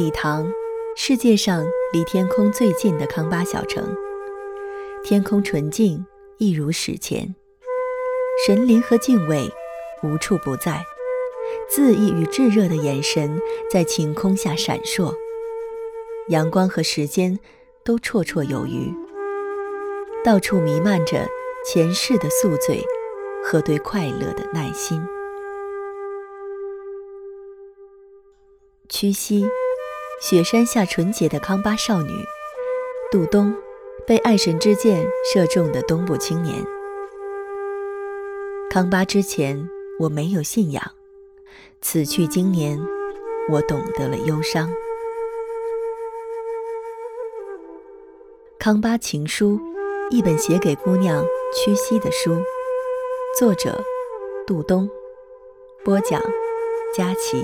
礼堂，世界上离天空最近的康巴小城。天空纯净，一如史前。神灵和敬畏无处不在，恣意与炙热的眼神在晴空下闪烁。阳光和时间都绰绰有余，到处弥漫着前世的宿醉和对快乐的耐心。屈膝，雪山下纯洁的康巴少女，杜冬，被爱神之箭射中的东部青年。康巴之前，我没有信仰；此去经年，我懂得了忧伤。康巴情书，一本写给姑娘屈膝的书。作者：杜冬。播讲：佳琪。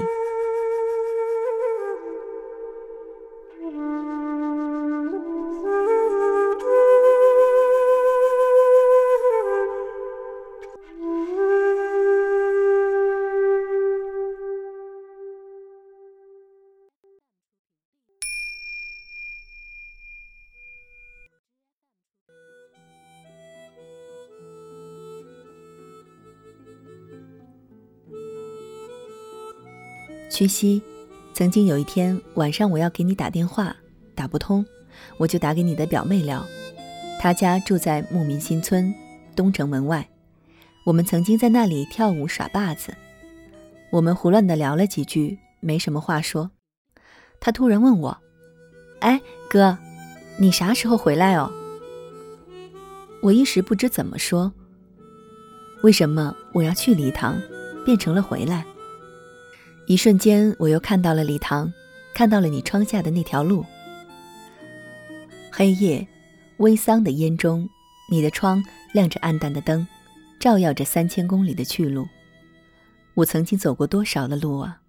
屈膝，曾经有一天晚上，我要给你打电话，打不通，我就打给你的表妹聊。她家住在牧民新村东城门外，我们曾经在那里跳舞耍把子。我们胡乱的聊了几句，没什么话说。她突然问我：“哎，哥，你啥时候回来哦？”我一时不知怎么说。为什么我要去礼堂，变成了回来？一瞬间，我又看到了礼堂，看到了你窗下的那条路。黑夜，微桑的烟中，你的窗亮着暗淡的灯，照耀着三千公里的去路。我曾经走过多少的路啊？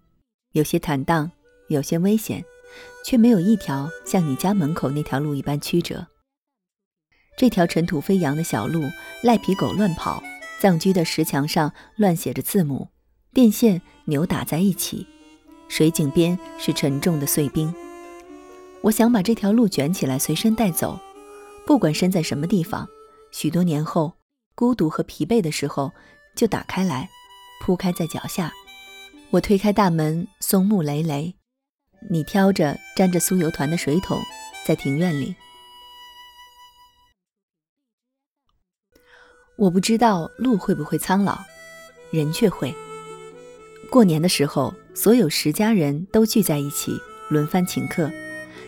有些坦荡，有些危险，却没有一条像你家门口那条路一般曲折。这条尘土飞扬的小路，赖皮狗乱跑，藏居的石墙上乱写着字母。电线扭打在一起，水井边是沉重的碎冰。我想把这条路卷起来随身带走，不管身在什么地方。许多年后，孤独和疲惫的时候，就打开来，铺开在脚下。我推开大门，松木累累。你挑着沾着酥油团的水桶，在庭院里。我不知道路会不会苍老，人却会。过年的时候，所有十家人都聚在一起，轮番请客。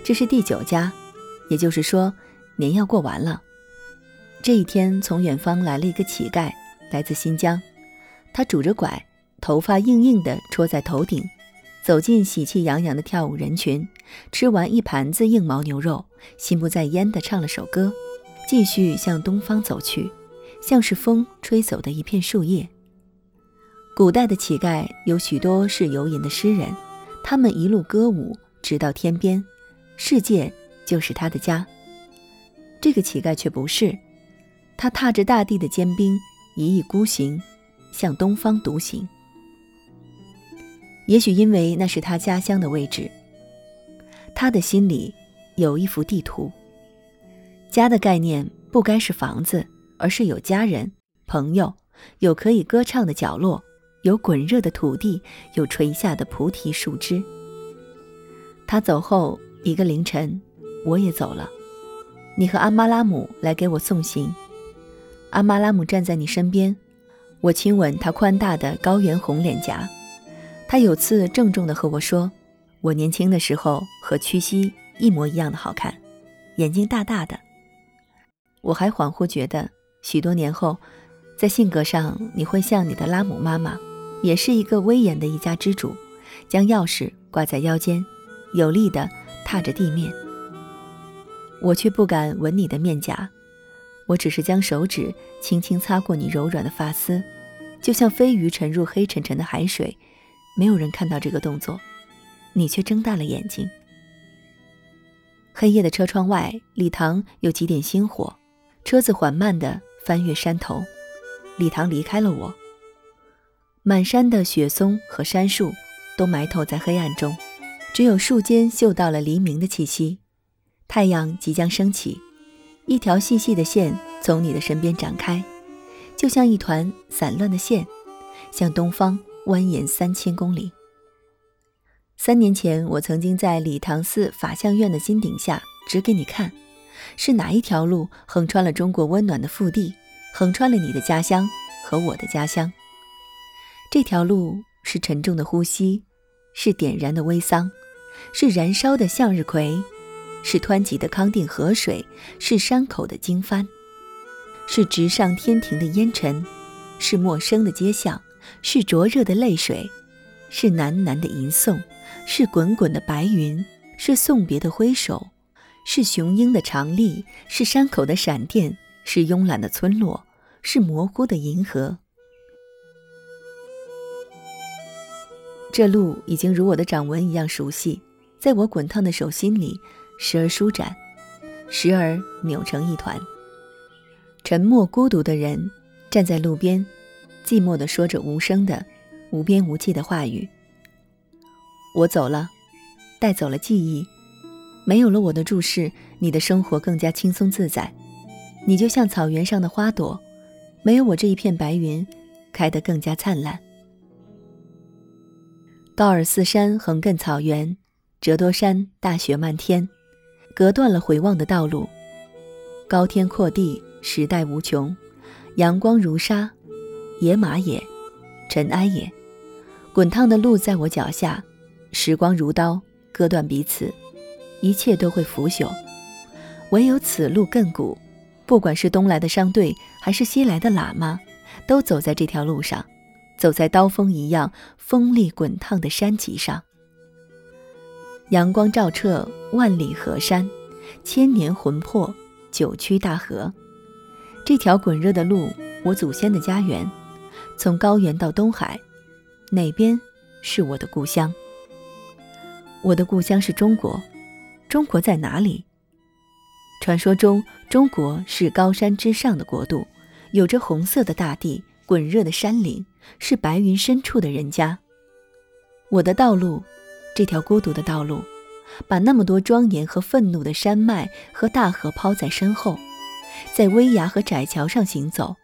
这是第九家，也就是说，年要过完了。这一天，从远方来了一个乞丐，来自新疆。他拄着拐，头发硬硬的戳在头顶，走进喜气洋洋的跳舞人群，吃完一盘子硬毛牛肉，心不在焉地唱了首歌，继续向东方走去，像是风吹走的一片树叶。古代的乞丐有许多是游吟的诗人，他们一路歌舞，直到天边，世界就是他的家。这个乞丐却不是，他踏着大地的坚冰，一意孤行，向东方独行。也许因为那是他家乡的位置，他的心里有一幅地图。家的概念不该是房子，而是有家人、朋友，有可以歌唱的角落。有滚热的土地，有垂下的菩提树枝。他走后一个凌晨，我也走了。你和阿妈拉姆来给我送行。阿妈拉姆站在你身边，我亲吻他宽大的高原红脸颊。他有次郑重地和我说：“我年轻的时候和屈膝一模一样的好看，眼睛大大的。”我还恍惚觉得，许多年后，在性格上你会像你的拉姆妈妈。也是一个威严的一家之主，将钥匙挂在腰间，有力地踏着地面。我却不敢吻你的面颊，我只是将手指轻轻擦过你柔软的发丝，就像飞鱼沉入黑沉沉的海水。没有人看到这个动作，你却睁大了眼睛。黑夜的车窗外，礼堂有几点星火，车子缓慢地翻越山头，礼堂离开了我。满山的雪松和杉树都埋头在黑暗中，只有树间嗅到了黎明的气息，太阳即将升起，一条细细的线从你的身边展开，就像一团散乱的线，向东方蜿蜒三千公里。三年前，我曾经在礼堂寺法相院的金顶下指给你看，是哪一条路横穿了中国温暖的腹地，横穿了你的家乡和我的家乡。这条路是沉重的呼吸，是点燃的微桑，是燃烧的向日葵，是湍急的康定河水，是山口的经幡，是直上天庭的烟尘，是陌生的街巷，是灼热的泪水，是喃喃的吟诵。是滚滚的白云，是送别的挥手，是雄鹰的长立，是山口的闪电，是慵懒的村落，是模糊的银河。这路已经如我的掌纹一样熟悉，在我滚烫的手心里，时而舒展，时而扭成一团。沉默孤独的人站在路边，寂寞地说着无声的、无边无际的话语。我走了，带走了记忆，没有了我的注视，你的生活更加轻松自在。你就像草原上的花朵，没有我这一片白云，开得更加灿烂。高尔寺山横亘草原，折多山大雪漫天，隔断了回望的道路。高天阔地，时代无穷，阳光如沙，野马也，尘埃也，滚烫的路在我脚下。时光如刀，割断彼此，一切都会腐朽。唯有此路亘古，不管是东来的商队，还是西来的喇嘛，都走在这条路上，走在刀锋一样锋利滚烫的山脊上。阳光照彻万里河山，千年魂魄，九曲大河。这条滚热的路，我祖先的家园，从高原到东海，哪边是我的故乡？我的故乡是中国，中国在哪里？传说中，中国是高山之上的国度，有着红色的大地、滚热的山岭，是白云深处的人家。我的道路，这条孤独的道路，把那么多庄严和愤怒的山脉和大河抛在身后，在危崖和窄桥上行走，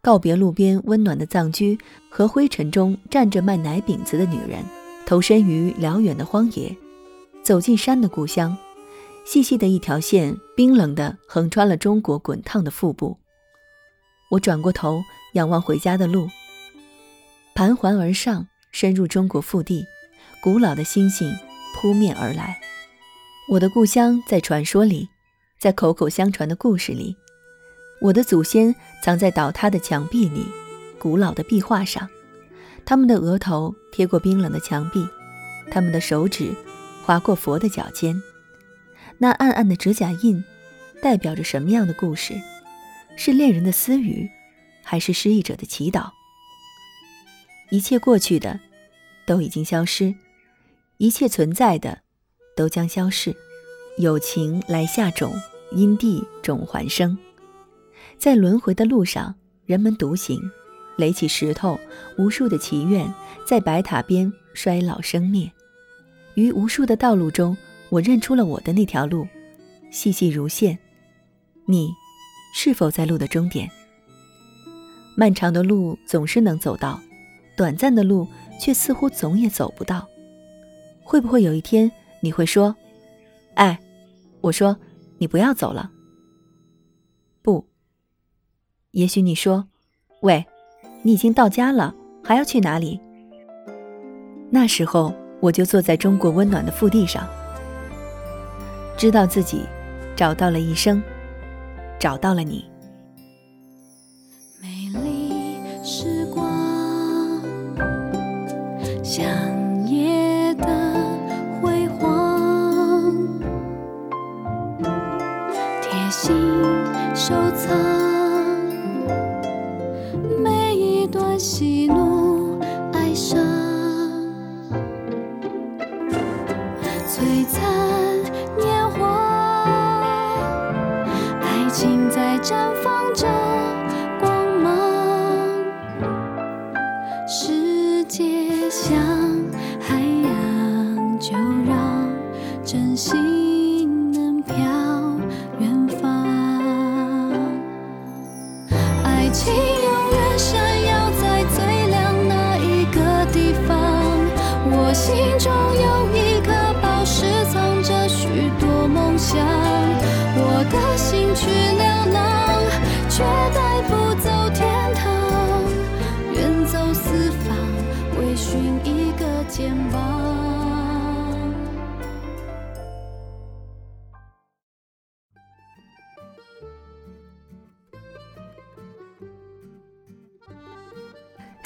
告别路边温暖的藏居和灰尘中站着卖奶饼子的女人，投身于辽远的荒野。走进山的故乡，细细的一条线，冰冷的横穿了中国滚烫的腹部。我转过头仰望回家的路，盘桓而上，深入中国腹地，古老的星星扑面而来。我的故乡在传说里，在口口相传的故事里，我的祖先藏在倒塌的墙壁里，古老的壁画上，他们的额头贴过冰冷的墙壁，他们的手指。划过佛的脚尖，那暗暗的指甲印，代表着什么样的故事？是恋人的私语，还是失意者的祈祷？一切过去的，都已经消失；一切存在的，都将消逝。有情来下种，因地种还生。在轮回的路上，人们独行，垒起石头，无数的祈愿在白塔边衰老生灭。于无数的道路中，我认出了我的那条路，细细如线。你，是否在路的终点？漫长的路总是能走到，短暂的路却似乎总也走不到。会不会有一天你会说：“哎，我说你不要走了。”不。也许你说：“喂，你已经到家了，还要去哪里？”那时候。我就坐在中国温暖的腹地上，知道自己找到了一生，找到了你。收藏。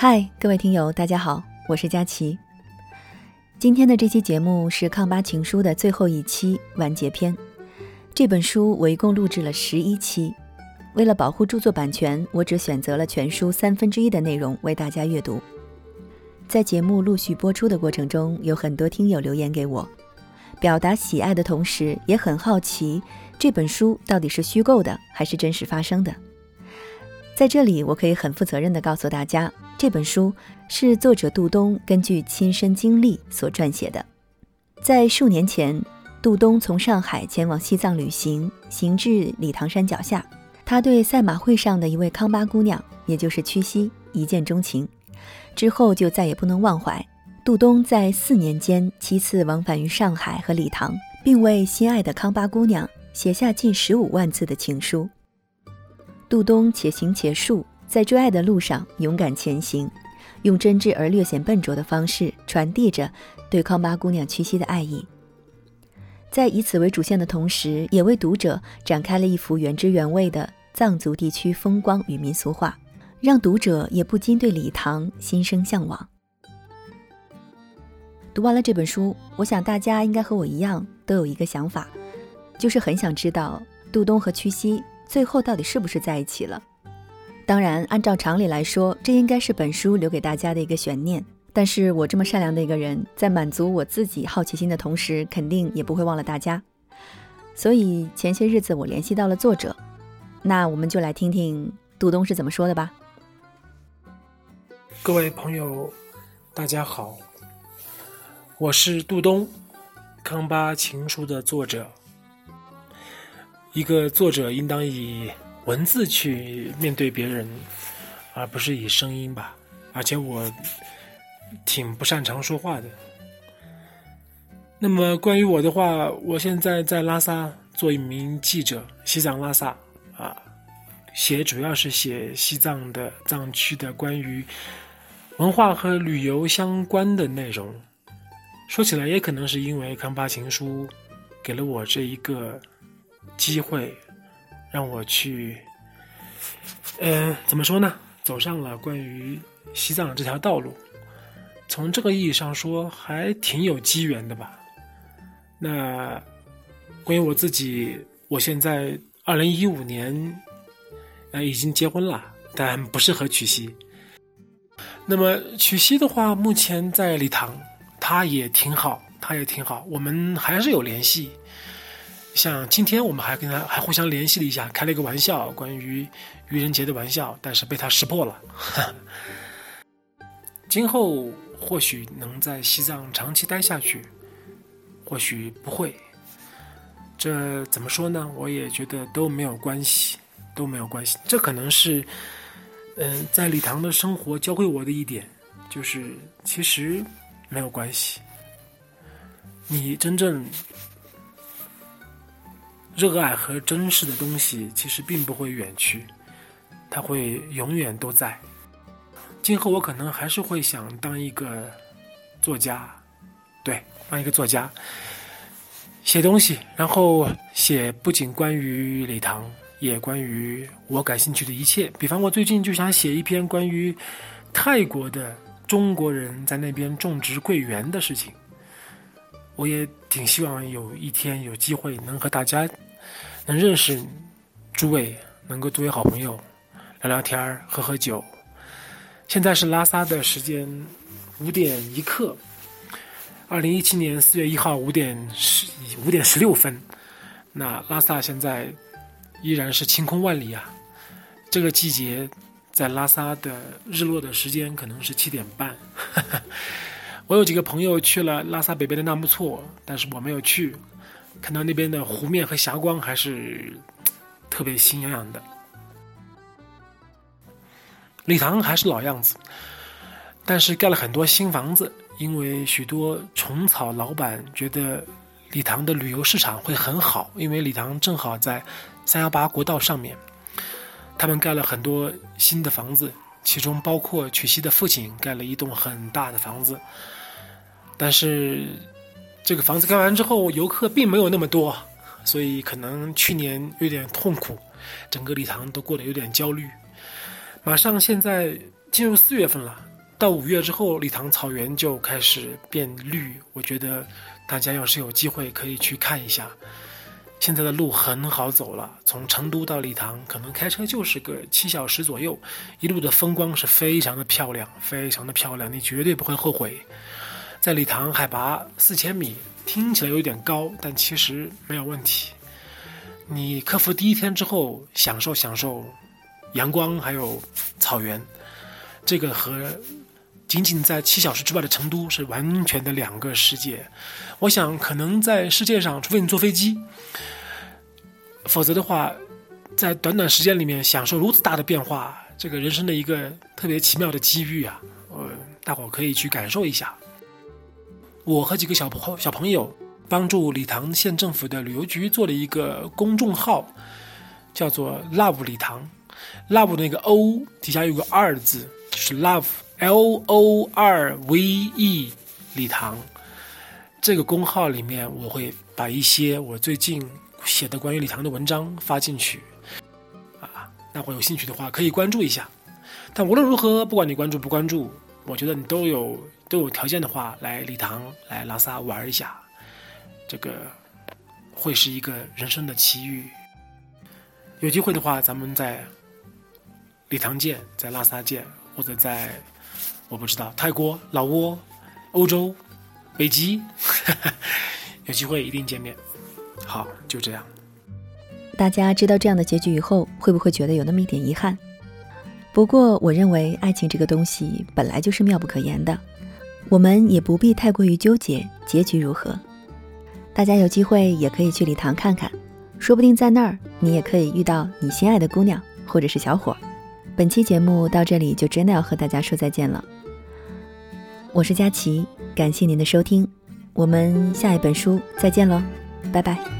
嗨，各位听友，大家好，我是佳琪。今天的这期节目是《康巴情书》的最后一期完结篇。这本书我一共录制了十一期，为了保护著作版权，我只选择了全书三分之一的内容为大家阅读。在节目陆续播出的过程中，有很多听友留言给我，表达喜爱的同时，也很好奇这本书到底是虚构的还是真实发生的。在这里，我可以很负责任地告诉大家，这本书是作者杜东根据亲身经历所撰写的。在数年前，杜东从上海前往西藏旅行，行至理塘山脚下，他对赛马会上的一位康巴姑娘，也就是屈西，一见钟情，之后就再也不能忘怀。杜东在四年间七次往返于上海和理塘，并为心爱的康巴姑娘写下近十五万字的情书。杜东且行且述，在追爱的路上勇敢前行，用真挚而略显笨拙的方式传递着对康巴姑娘屈膝的爱意。在以此为主线的同时，也为读者展开了一幅原汁原味的藏族地区风光与民俗画，让读者也不禁对礼堂心生向往。读完了这本书，我想大家应该和我一样，都有一个想法，就是很想知道杜东和屈膝。最后到底是不是在一起了？当然，按照常理来说，这应该是本书留给大家的一个悬念。但是我这么善良的一个人，在满足我自己好奇心的同时，肯定也不会忘了大家。所以前些日子我联系到了作者，那我们就来听听杜东是怎么说的吧。各位朋友，大家好，我是杜东，《康巴情书》的作者。一个作者应当以文字去面对别人，而不是以声音吧。而且我挺不擅长说话的。那么关于我的话，我现在在拉萨做一名记者，西藏拉萨啊，写主要是写西藏的藏区的关于文化和旅游相关的内容。说起来，也可能是因为《康巴情书》给了我这一个。机会让我去，嗯，怎么说呢？走上了关于西藏这条道路，从这个意义上说，还挺有机缘的吧。那关于我自己，我现在二零一五年，呃，已经结婚了，但不是和曲西。那么曲西的话，目前在礼堂，他也挺好，他也挺好，我们还是有联系。像今天我们还跟他还互相联系了一下，开了一个玩笑，关于愚人节的玩笑，但是被他识破了。今后或许能在西藏长期待下去，或许不会。这怎么说呢？我也觉得都没有关系，都没有关系。这可能是，嗯，在礼堂的生活教会我的一点，就是其实没有关系。你真正。热爱和珍视的东西其实并不会远去，它会永远都在。今后我可能还是会想当一个作家，对，当一个作家，写东西，然后写不仅关于礼堂，也关于我感兴趣的一切。比方，我最近就想写一篇关于泰国的中国人在那边种植桂圆的事情。我也挺希望有一天有机会能和大家。能认识诸位，能够作为好朋友，聊聊天，喝喝酒。现在是拉萨的时间，五点一刻。二零一七年四月一号五点十五点十六分，那拉萨现在依然是晴空万里啊。这个季节，在拉萨的日落的时间可能是七点半。我有几个朋友去了拉萨北边的纳木错，但是我没有去。看到那边的湖面和霞光，还是特别心痒痒的。礼堂还是老样子，但是盖了很多新房子，因为许多虫草老板觉得礼堂的旅游市场会很好，因为礼堂正好在三幺八国道上面，他们盖了很多新的房子，其中包括曲西的父亲盖了一栋很大的房子，但是这个房子盖完之后，游客并没有那么多，所以可能去年有点痛苦，整个礼堂都过得有点焦虑。马上现在进入四月份了，到五月之后，礼堂草原就开始变绿。我觉得大家要是有机会可以去看一下。现在的路很好走了，从成都到礼堂可能开车就是个七小时左右，一路的风光是非常的漂亮，非常的漂亮，你绝对不会后悔。在礼堂海拔四千米，听起来有点高，但其实没有问题。你克服第一天之后，享受享受。阳光还有草原，这个和仅仅在七小时之外的成都是完全的两个世界。我想，可能在世界上，除非你坐飞机，否则的话，在短短时间里面享受如此大的变化，这个人生的一个特别奇妙的机遇啊！呃，大伙可以去感受一下。我和几个小朋小朋友帮助礼堂县政府的旅游局做了一个公众号，叫做 “Love 礼堂”。love 那个 O 底下有个二字，就是 love L O R V E 礼堂。这个公号里面，我会把一些我最近写的关于礼堂的文章发进去。啊，那会有兴趣的话可以关注一下。但无论如何，不管你关注不关注，我觉得你都有都有条件的话，来礼堂来拉萨玩一下，这个会是一个人生的奇遇。有机会的话，咱们在。礼堂见，在拉萨见，或者在我不知道泰国、老挝、欧洲、北极，有机会一定见面。好，就这样。大家知道这样的结局以后，会不会觉得有那么一点遗憾？不过，我认为爱情这个东西本来就是妙不可言的，我们也不必太过于纠结结局如何。大家有机会也可以去礼堂看看，说不定在那儿你也可以遇到你心爱的姑娘或者是小伙。本期节目到这里就真的要和大家说再见了。我是佳琪，感谢您的收听，我们下一本书再见喽，拜拜。